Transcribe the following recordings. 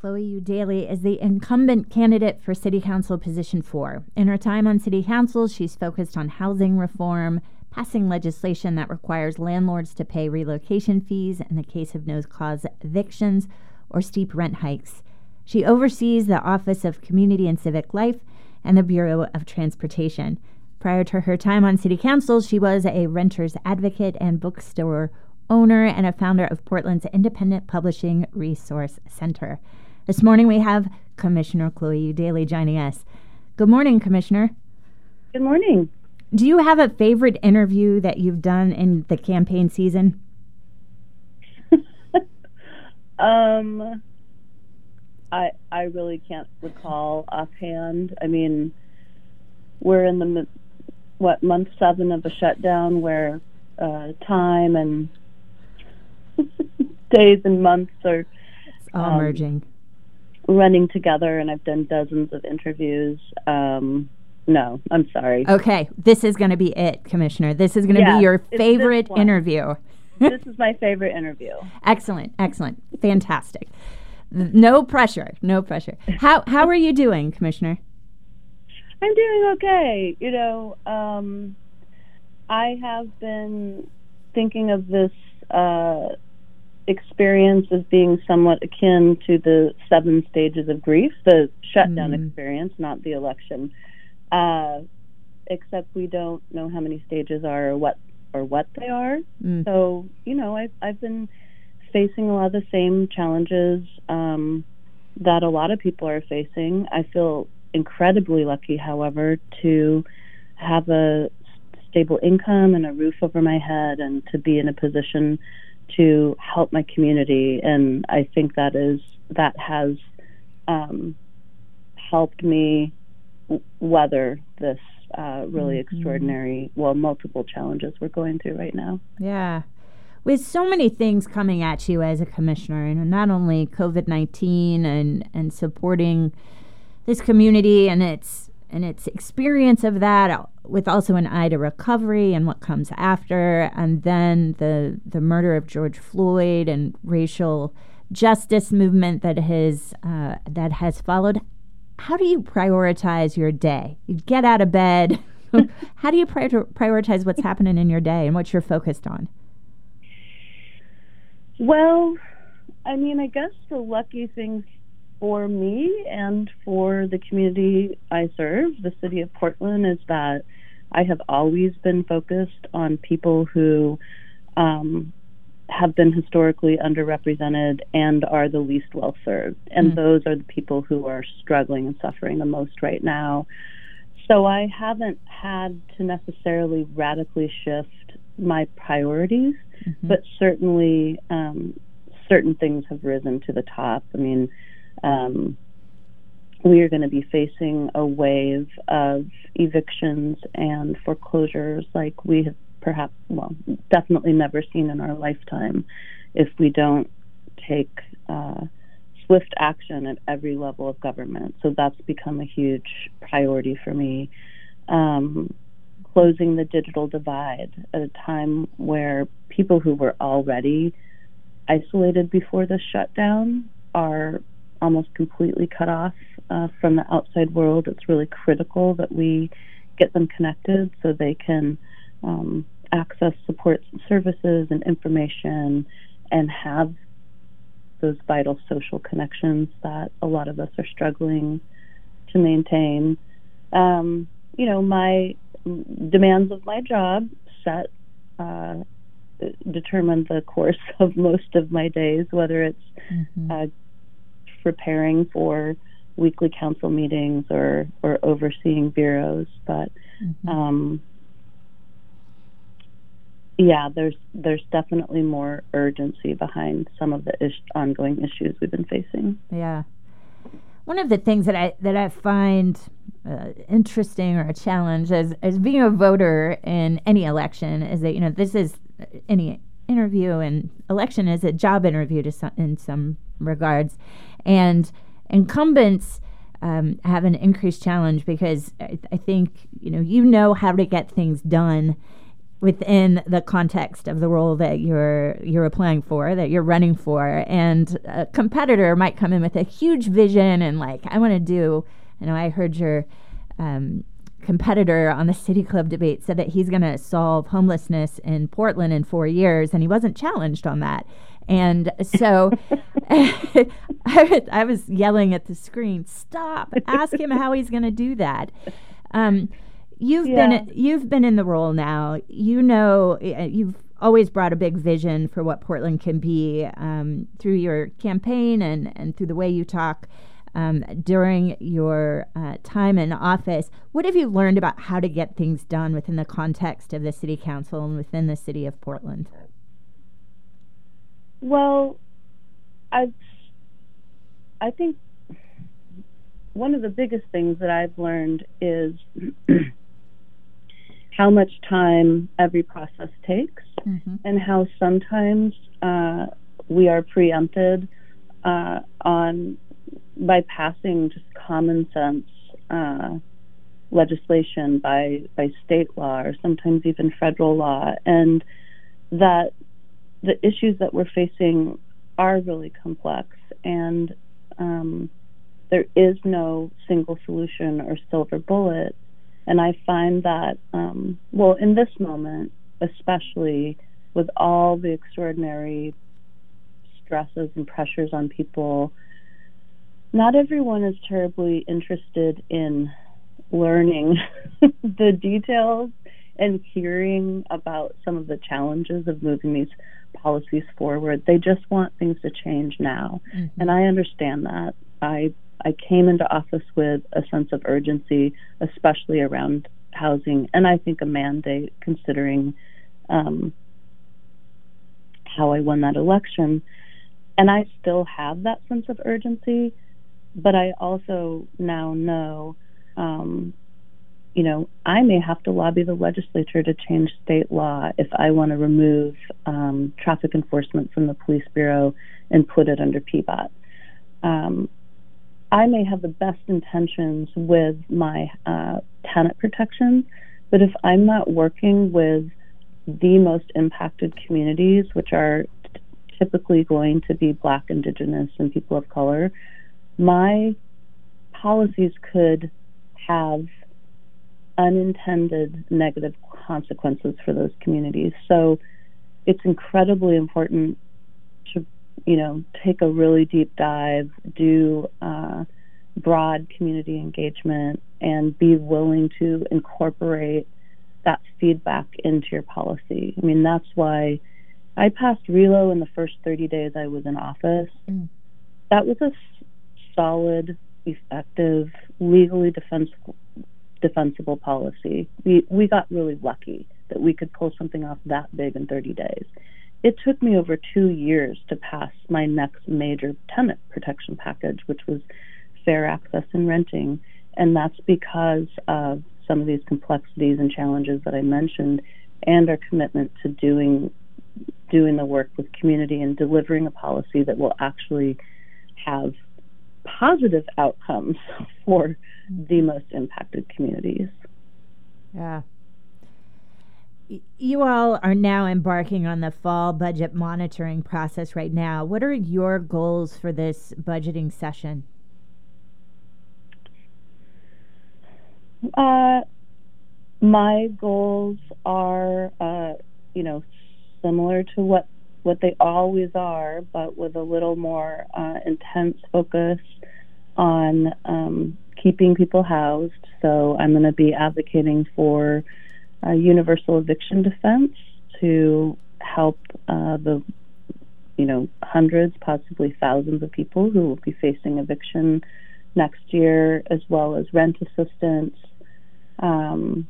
Chloe Eudaly is the incumbent candidate for City Council Position 4. In her time on City Council, she's focused on housing reform, passing legislation that requires landlords to pay relocation fees in the case of no cause evictions or steep rent hikes. She oversees the Office of Community and Civic Life and the Bureau of Transportation. Prior to her time on City Council, she was a renter's advocate and bookstore owner and a founder of Portland's Independent Publishing Resource Center. This morning we have Commissioner Chloe Eudaly joining us. Good morning, Commissioner. Good morning. Do you have a favorite interview that you've done in the campaign season? um, I I really can't recall offhand. I mean, we're in the what month seven of a shutdown where uh, time and days and months are all um, merging running together, and I've done dozens of interviews. Um, no, I'm sorry. Okay, this is going to be it, Commissioner. This is going to be your favorite interview. this is my favorite interview. Excellent, excellent, fantastic. No pressure, no pressure. How how are you doing, Commissioner? I'm doing okay. You know, um, I have been thinking of this uh, experience as being somewhat akin to the seven stages of grief, the shutdown mm. experience, not the election. Uh, except we don't know how many stages are or what or what they are. Mm. So you know, I've I've been facing a lot of the same challenges um, that a lot of people are facing. I feel incredibly lucky, however, to have a stable income and a roof over my head and to be in a position to help my community. And I think that is that has um, helped me weather this uh, really mm-hmm. extraordinary, well, multiple challenges we're going through right now. Yeah. With so many things coming at you as a commissioner, and not only COVID 19 and, and supporting this community and its and its experience of that with also an eye to recovery and what comes after. And then the the murder of George Floyd and racial justice movement that has uh, that has followed. How do you prioritize your day? You get out of bed. How do you prior- prioritize what's happening in your day and what you're focused on? Well i mean i guess the lucky thing for me and for the community I serve, the city of Portland, is that I have always been focused on people who um, have been historically underrepresented and are the least well served. And mm-hmm. those are the people who are struggling and suffering the most right now. So I haven't had to necessarily radically shift my priorities, mm-hmm. but certainly um, certain things have risen to the top. I mean, um, we are going to be facing a wave of evictions and foreclosures like we have perhaps, well, definitely never seen in our lifetime if we don't take uh, swift action at every level of government. So that's become a huge priority for me. Um, closing the digital divide at a time where people who were already isolated before the shutdown are almost completely cut off uh, from the outside world. It's really critical that we get them connected so they can um, access support services and information and have those vital social connections that a lot of us are struggling to maintain. Um, you know, my demands of my job set uh, determine the course of most of my days, whether it's mm-hmm. uh, preparing for weekly council meetings or or overseeing bureaus, but mm-hmm. um, yeah, there's there's definitely more urgency behind some of the ongoing issues we've been facing. Yeah, one of the things that I that I find uh, interesting or a challenge as as being a voter in any election is that you know this is any interview and election is a job interview to some, in some regards, and incumbents um, have an increased challenge because I, I, think you know you know how to get things done within the context of the role that you're you're applying for, that you're running for, and a competitor might come in with a huge vision and like, I want to do. You know, I heard your um, competitor on the City Club debate said that he's going to solve homelessness in Portland in four years, and he wasn't challenged on that. And so I, was yelling at the screen, "Stop! Ask him how he's going to do that." Um, you've yeah. been you've been in the role now. You know you've always brought a big vision for what Portland can be um, through your campaign and and through the way you talk. Um, during your uh, time in office, what have you learned about how to get things done within the context of the city council and within the city of Portland? Well, I I think one of the biggest things that I've learned is how much time every process takes, mm-hmm. and how sometimes uh, we are preempted uh, on by passing just common sense uh, legislation by by state law or sometimes even federal law, and that the issues that we're facing are really complex, and um, there is no single solution or silver bullet. And I find that, um, well, in this moment, especially with all the extraordinary stresses and pressures on people, not everyone is terribly interested in learning the details and hearing about some of the challenges of moving these policies forward. They just want things to change now. Mm-hmm. And I understand that. I I came into office with a sense of urgency, especially around housing, and I think a mandate considering um, how I won that election. And I still have that sense of urgency, but I also now know um, you know, I may have to lobby the legislature to change state law if I want to remove um, traffic enforcement from the police bureau and put it under PBOT. Um, I may have the best intentions with my uh, tenant protections, but if I'm not working with the most impacted communities, which are typically going to be Black, Indigenous, and people of color, my policies could have unintended negative consequences for those communities. So it's incredibly important to, you know, take a really deep dive, do uh, broad community engagement, and be willing to incorporate that feedback into your policy. I mean, that's why I passed RELO in the first 30 days I was in office. Mm. That was a solid, effective, legally defensible defensible policy. We we got really lucky that we could pull something off that big in 30 days. It took me over two years to pass my next major tenant protection package, which was fair access and renting, and that's because of some of these complexities and challenges that I mentioned, and our commitment to doing doing the work with community and delivering a policy that will actually have positive outcomes for the most impacted communities. Yeah. You all are now embarking on the fall budget monitoring process right now. What are your goals for this budgeting session? Uh, my goals are, uh, you know, similar to what what they always are, but with a little more uh, intense focus on um, keeping people housed. So I'm going to be advocating for a universal eviction defense to help uh, the you know hundreds, possibly thousands of people who will be facing eviction next year, as well as rent assistance. Um,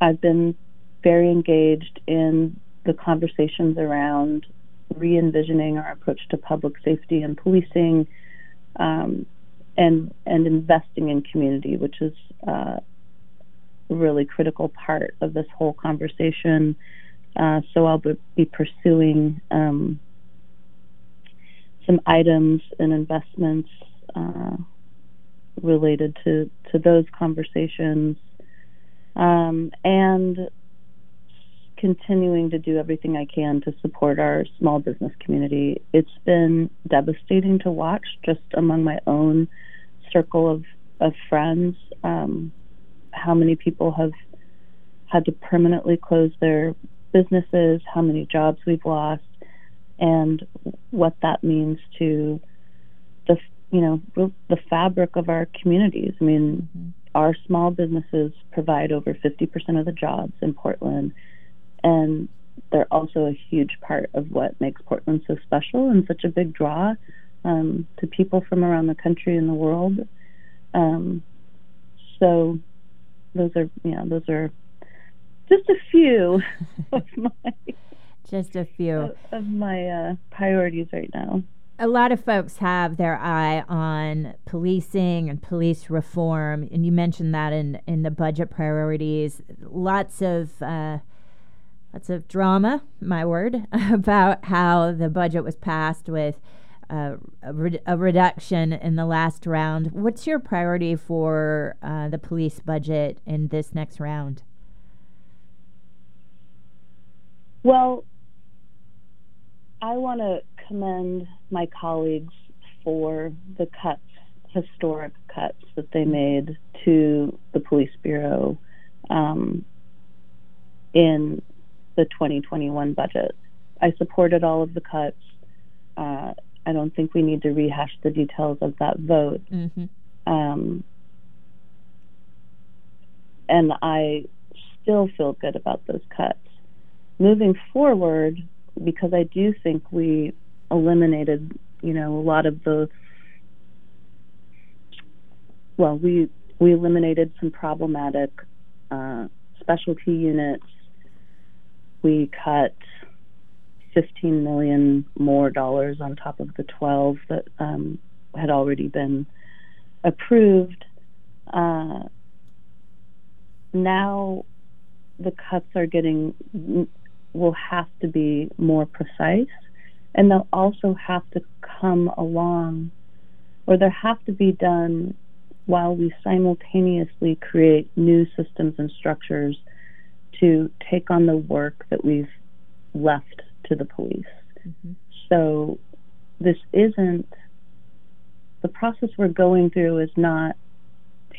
I've been very engaged in the conversations around re envisioning our approach to public safety and policing. Um, and and investing in community, which is uh, a really critical part of this whole conversation. Uh, so I'll be pursuing um, some items and investments uh, related to to those conversations, um, and continuing to do everything I can to support our small business community. It's been devastating to watch just among my own circle of, of friends um, how many people have had to permanently close their businesses, how many jobs we've lost, and what that means to the you know the fabric of our communities. I mean, mm-hmm. our small businesses provide over 50% of the jobs in Portland, and they're also a huge part of what makes Portland so special and such a big draw um, to people from around the country and the world. Um, so those are yeah those are just a few of my just a few of, of my uh, priorities right now. A lot of folks have their eye on policing and police reform, and you mentioned that in in the budget priorities. Lots of uh, lots of drama, my word, about how the budget was passed with. A, a, reduction in the last round. What's your priority for uh, the police budget in this next round? Well, I want to commend my colleagues for the cuts, historic cuts that they made to the police bureau um, in the 2021 budget. I supported all of the cuts. Uh, I don't think we need to rehash the details of that vote. Mm-hmm. Um, and I still feel good about those cuts moving forward, because I do think we eliminated, you know, a lot of the well, we we eliminated some problematic uh, specialty units. We cut 15 million more dollars on top of the 12 that um, had already been approved. Uh, now the cuts are getting will have to be more precise and they'll also have to come along or they have to be done while we simultaneously create new systems and structures to take on the work that we've left to the police. Mm-hmm. So this isn't the process we're going through is not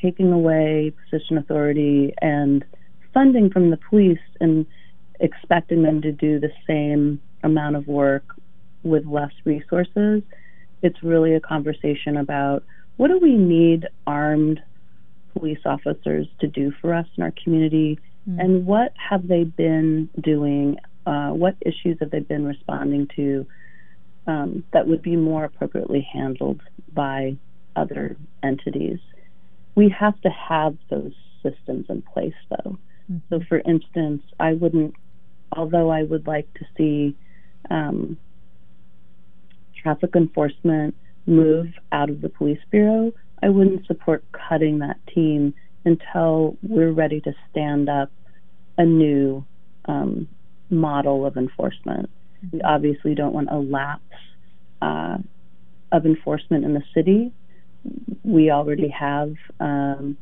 taking away position authority and funding from the police and expecting them to do the same amount of work with less resources. It's really a conversation about what do we need armed police officers to do for us in our community, mm. and what have they been doing? Uh, what issues have they been responding to um, that would be more appropriately handled by other entities? We have to have those systems in place, though. Mm-hmm. So, for instance, I wouldn't although I would like to see um, traffic enforcement move out of the police bureau, I wouldn't support cutting that team until we're ready to stand up a new um, model of enforcement. We obviously don't want a lapse uh, of enforcement in the city. We already have um,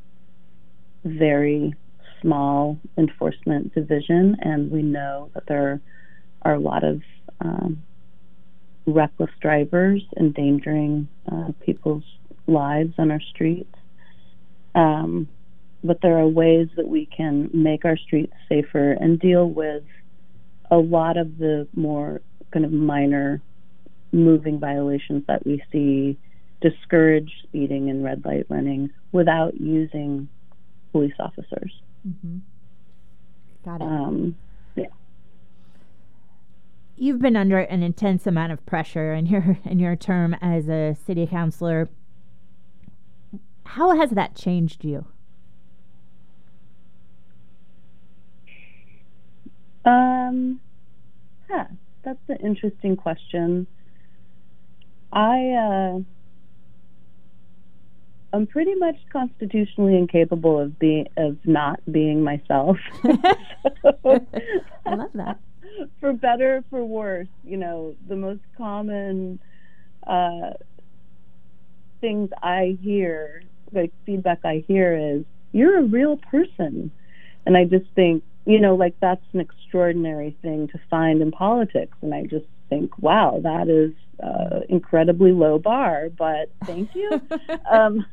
very small enforcement division, and we know that there are a lot of um, reckless drivers endangering uh, people's lives on our streets. Um, but there are ways that we can make our streets safer and deal with a lot of the more kind of minor moving violations that we see discourage speeding and red light running without using police officers. Mm-hmm. Got it. Um, yeah. You've been under an intense amount of pressure in your in your term as a city councilor. How has that changed you? Um, huh, that's an interesting question. I uh, I'm pretty much constitutionally incapable of being of not being myself. so, I love that. For better, for worse, you know, the most common uh, things I hear, like feedback I hear, is "You're a real person," and I just think you know, like that's an extraordinary thing to find in politics. And I just think, wow, that is uh, incredibly low bar, but thank you. um,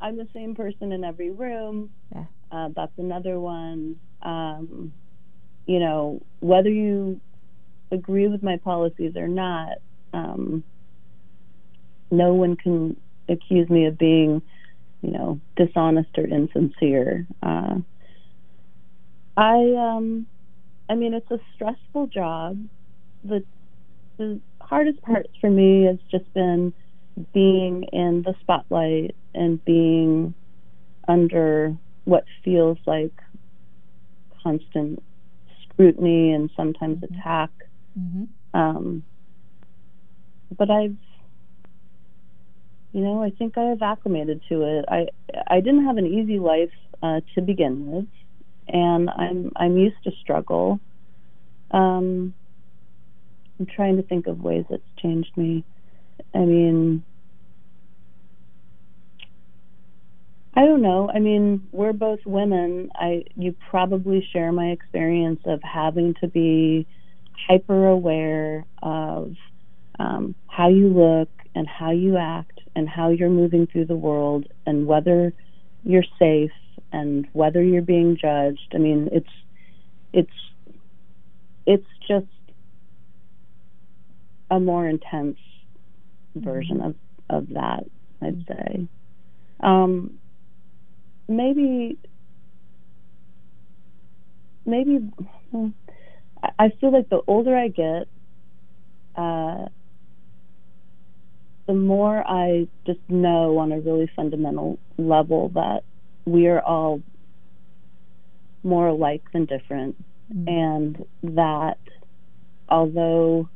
I'm the same person in every room. Yeah. Uh, that's another one. Um, you know, whether you agree with my policies or not, um, no one can accuse me of being, you know, dishonest or insincere. Uh, I, um, I mean, it's a stressful job. The the hardest part for me has just been being in the spotlight and being under what feels like constant scrutiny and sometimes mm-hmm. attack. Mm-hmm. Um, but I've, you know, I think I have acclimated to it. I I didn't have an easy life uh, to begin with, and I'm I'm used to struggle. Um, I'm trying to think of ways it's changed me. I mean, I don't know. I mean, we're both women. I you probably share my experience of having to be hyper aware of um, how you look and how you act and how you're moving through the world and whether you're safe and whether you're being judged. I mean, it's it's it's just a more intense version of, of that, I'd say. Um, maybe, maybe, I feel like the older I get, uh, the more I just know on a really fundamental level that we are all more alike than different, mm-hmm. and that although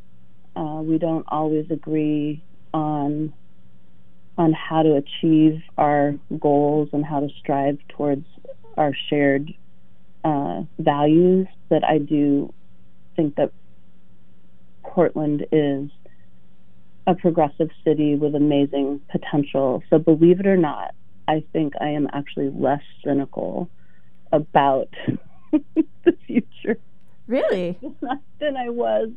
uh, we don't always agree on on how to achieve our goals and how to strive towards our shared uh, values. That I do think that Portland is a progressive city with amazing potential. So believe it or not, I think I am actually less cynical about the future. Really? than I was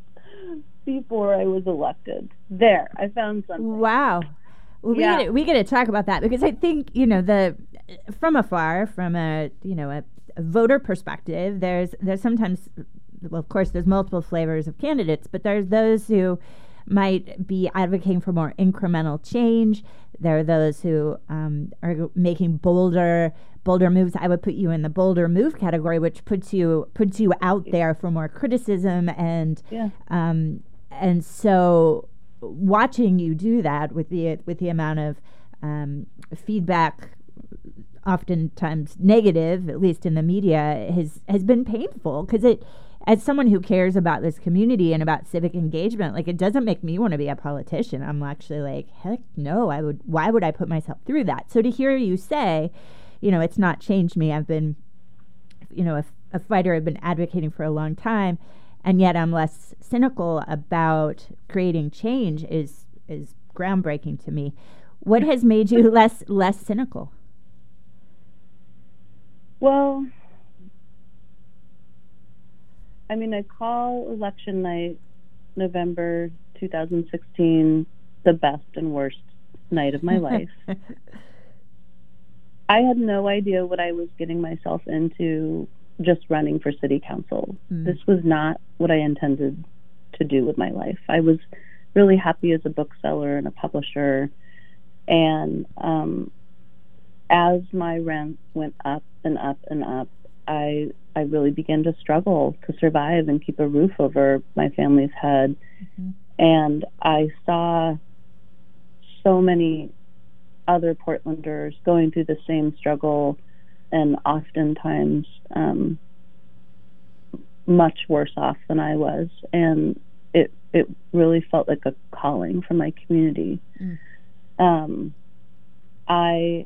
before I was elected. There, I found something. Wow. Well, yeah. we get we get to talk about that because I think you know the from afar, from a you know a, a voter perspective, there's there's sometimes well, of course, there's multiple flavors of candidates, but there's those who might be advocating for more incremental change. There are those who um, are making bolder bolder moves. I would put you in the bolder move category, which puts you puts you out there for more criticism and yeah. um, and so watching you do that with the with the amount of um, feedback oftentimes negative at least in the media has has been painful because it as someone who cares about this community and about civic engagement like it doesn't make me want to be a politician i'm actually like heck no i would why would i put myself through that so to hear you say you know it's not changed me i've been you know a, a fighter i've been advocating for a long time and yet I'm less cynical about creating change is is groundbreaking to me. What has made you less less cynical? Well, I mean, I call election night, November 2016, the best and worst night of my life. I had no idea what I was getting myself into just running for city council. Mm. This was not what I intended to do with my life. I was really happy as a bookseller and a publisher. And um, as my rent went up and up and up, I I really began to struggle to survive and keep a roof over my family's head. Mm-hmm. And I saw so many other Portlanders going through the same struggle and oftentimes um, much worse off than I was, and it it really felt like a calling from my community. Mm. Um, I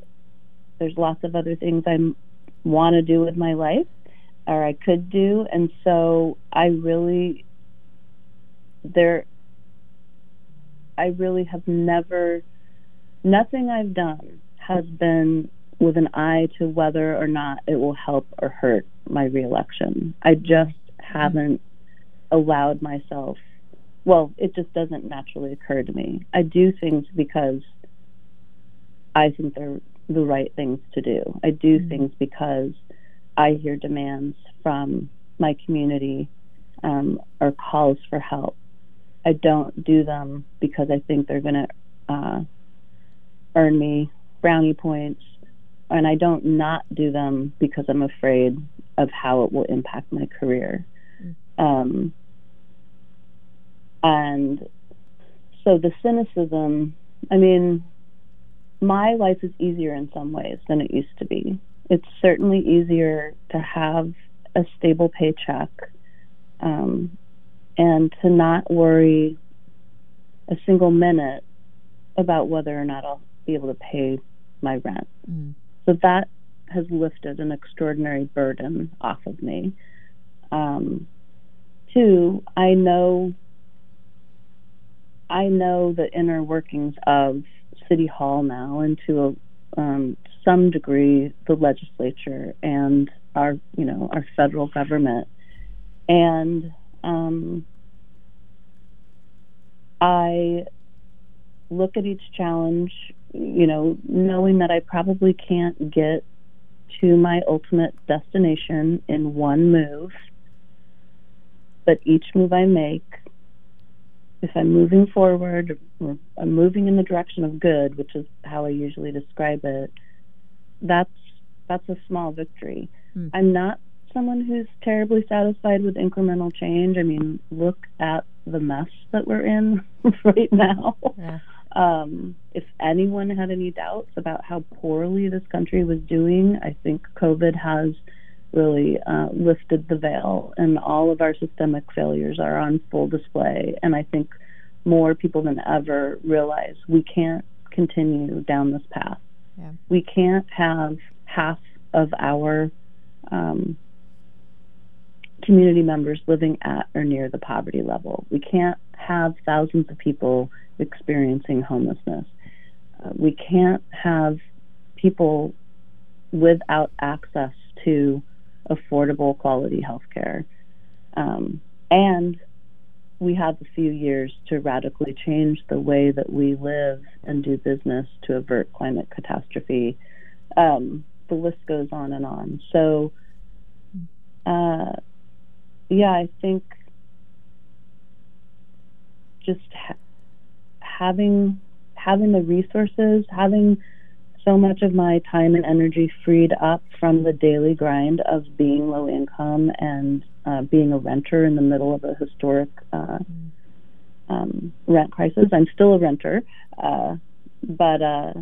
there's lots of other things I want to do with my life, or I could do, and so I really there. I really have never, nothing I've done has been with an eye to whether or not it will help or hurt my reelection. I just haven't allowed myself, well, it just doesn't naturally occur to me. I do things because I think they're the right things to do. I do mm-hmm. things because I hear demands from my community um, or calls for help. I don't do them because I think they're going to uh, earn me brownie points, and I don't not do them because I'm afraid of how it will impact my career. Mm. Um, and so the cynicism, I mean, my life is easier in some ways than it used to be. It's certainly easier to have a stable paycheck um, and to not worry a single minute about whether or not I'll be able to pay my rent. Mm. So that has lifted an extraordinary burden off of me. Um, two, I know I know the inner workings of City Hall now, and to a, um, some degree the legislature and our you know our federal government, and um, I look at each challenge, you know, knowing that I probably can't get to my ultimate destination in one move, but each move I make, if I'm moving forward or I'm moving in the direction of good, which is how I usually describe it, that's that's a small victory. Mm. I'm not someone who's terribly satisfied with incremental change. I mean, look at the mess that we're in right now. Yeah. Um, if anyone had any doubts about how poorly this country was doing, I think COVID has really uh, lifted the veil, and all of our systemic failures are on full display. And I think more people than ever realize we can't continue down this path. Yeah. We can't have half of our um, community members living at or near the poverty level. We can't have thousands of people experiencing homelessness. Uh, we can't have people without access to affordable quality health care. Um, and we have a few years to radically change the way that we live and do business to avert climate catastrophe. Um, the list goes on and on. So, uh, yeah, I think just ha- having having the resources, having so much of my time and energy freed up from the daily grind of being low income and uh, being a renter in the middle of a historic uh, um, rent crisis. I'm still a renter, uh, but uh,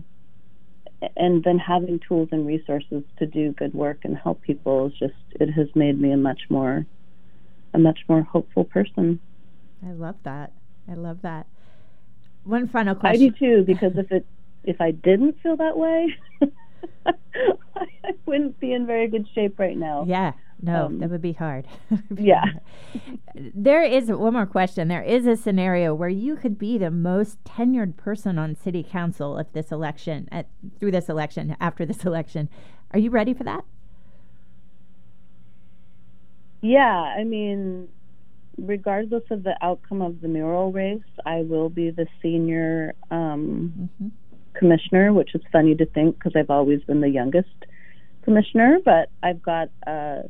and then having tools and resources to do good work and help people is just it has made me a much more a much more hopeful person. I love that. I love that. One final question. I do too, because if it if I didn't feel that way, I wouldn't be in very good shape right now. Yeah. No, um, that would be hard. yeah. there is one more question. There is a scenario where you could be the most tenured person on city council if this election, at, through this election, after this election. Are you ready for that? Yeah, I mean, regardless of the outcome of the mural race, I will be the senior um, mm-hmm. Commissioner, which is funny to think because I've always been the youngest commissioner. But I've got a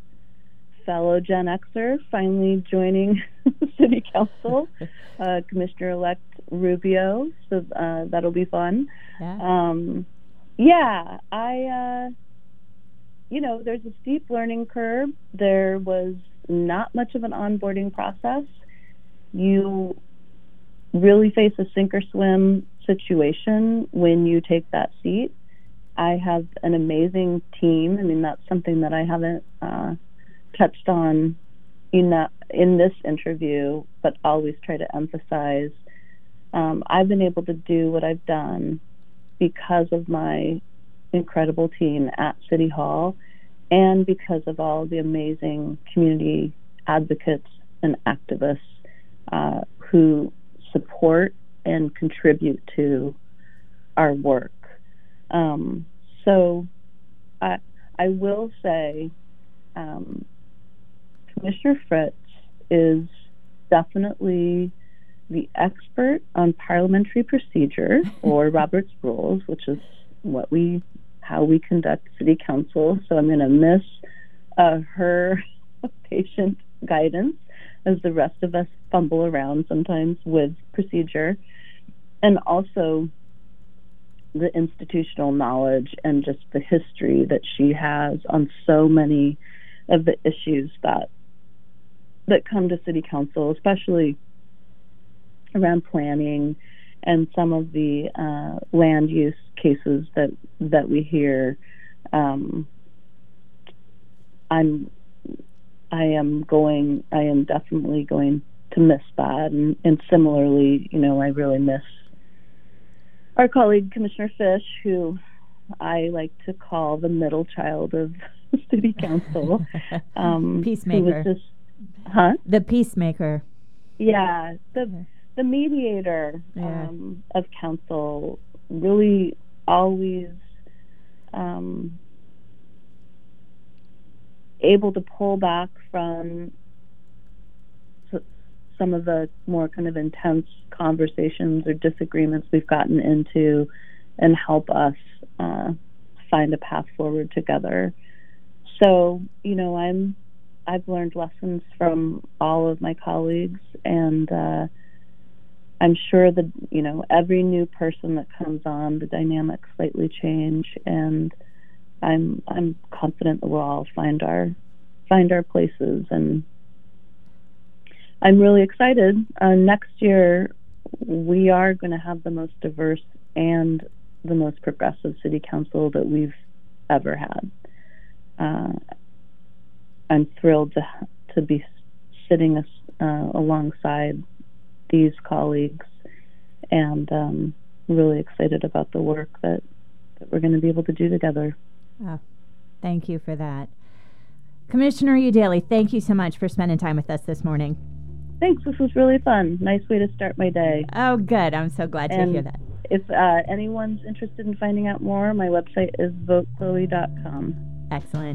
fellow Gen Xer finally joining City Council, uh, Commissioner elect Rubio. So uh, that'll be fun. Yeah. Um, yeah, I. Uh, you know, there's a steep learning curve. There was not much of an onboarding process. You really face a sink or swim situation when you take that seat. I have an amazing team. I mean, that's something that I haven't uh, touched on in that, in this interview, but always try to emphasize. Um, I've been able to do what I've done because of my incredible team at City Hall and because of all the amazing community advocates and activists uh, who support and contribute to our work. Um, so, I I will say, um, Commissioner Fritz is definitely the expert on parliamentary procedure or Robert's rules, which is what we how we conduct city council. So I'm going to miss uh, her patient guidance as the rest of us fumble around sometimes with procedure, and also the institutional knowledge and just the history that she has on so many of the issues that that come to city council, especially around planning and some of the uh, land use cases that that we hear. Um, I'm I am going. I am definitely going to miss that, and, and similarly, you know, I really miss our colleague Commissioner Fish, who I like to call the middle child of city council. Um, peacemaker. Just, huh? The peacemaker. Yeah, the the mediator yeah. um, of council. Really, always um, able to pull back from some of the more kind of intense conversations or disagreements we've gotten into and help us uh, find a path forward together. So, you know, I'm I've learned lessons from all of my colleagues, and uh, I'm sure that you know every new person that comes on, the dynamics slightly change, and I'm I'm confident that we'll all find our find our places and I'm really excited. Uh, next year, we are going to have the most diverse and the most progressive city council that we've ever had. Uh, I'm thrilled to to be sitting uh, alongside these colleagues, and um, really excited about the work that, that we're going to be able to do together. Oh, thank you for that. Commissioner Eudaly, thank you so much for spending time with us this morning. Thanks. This was really fun. Nice way to start my day. Oh, good. I'm so glad and to hear that. If uh, anyone's interested in finding out more, my website is votechloe.com. Excellent.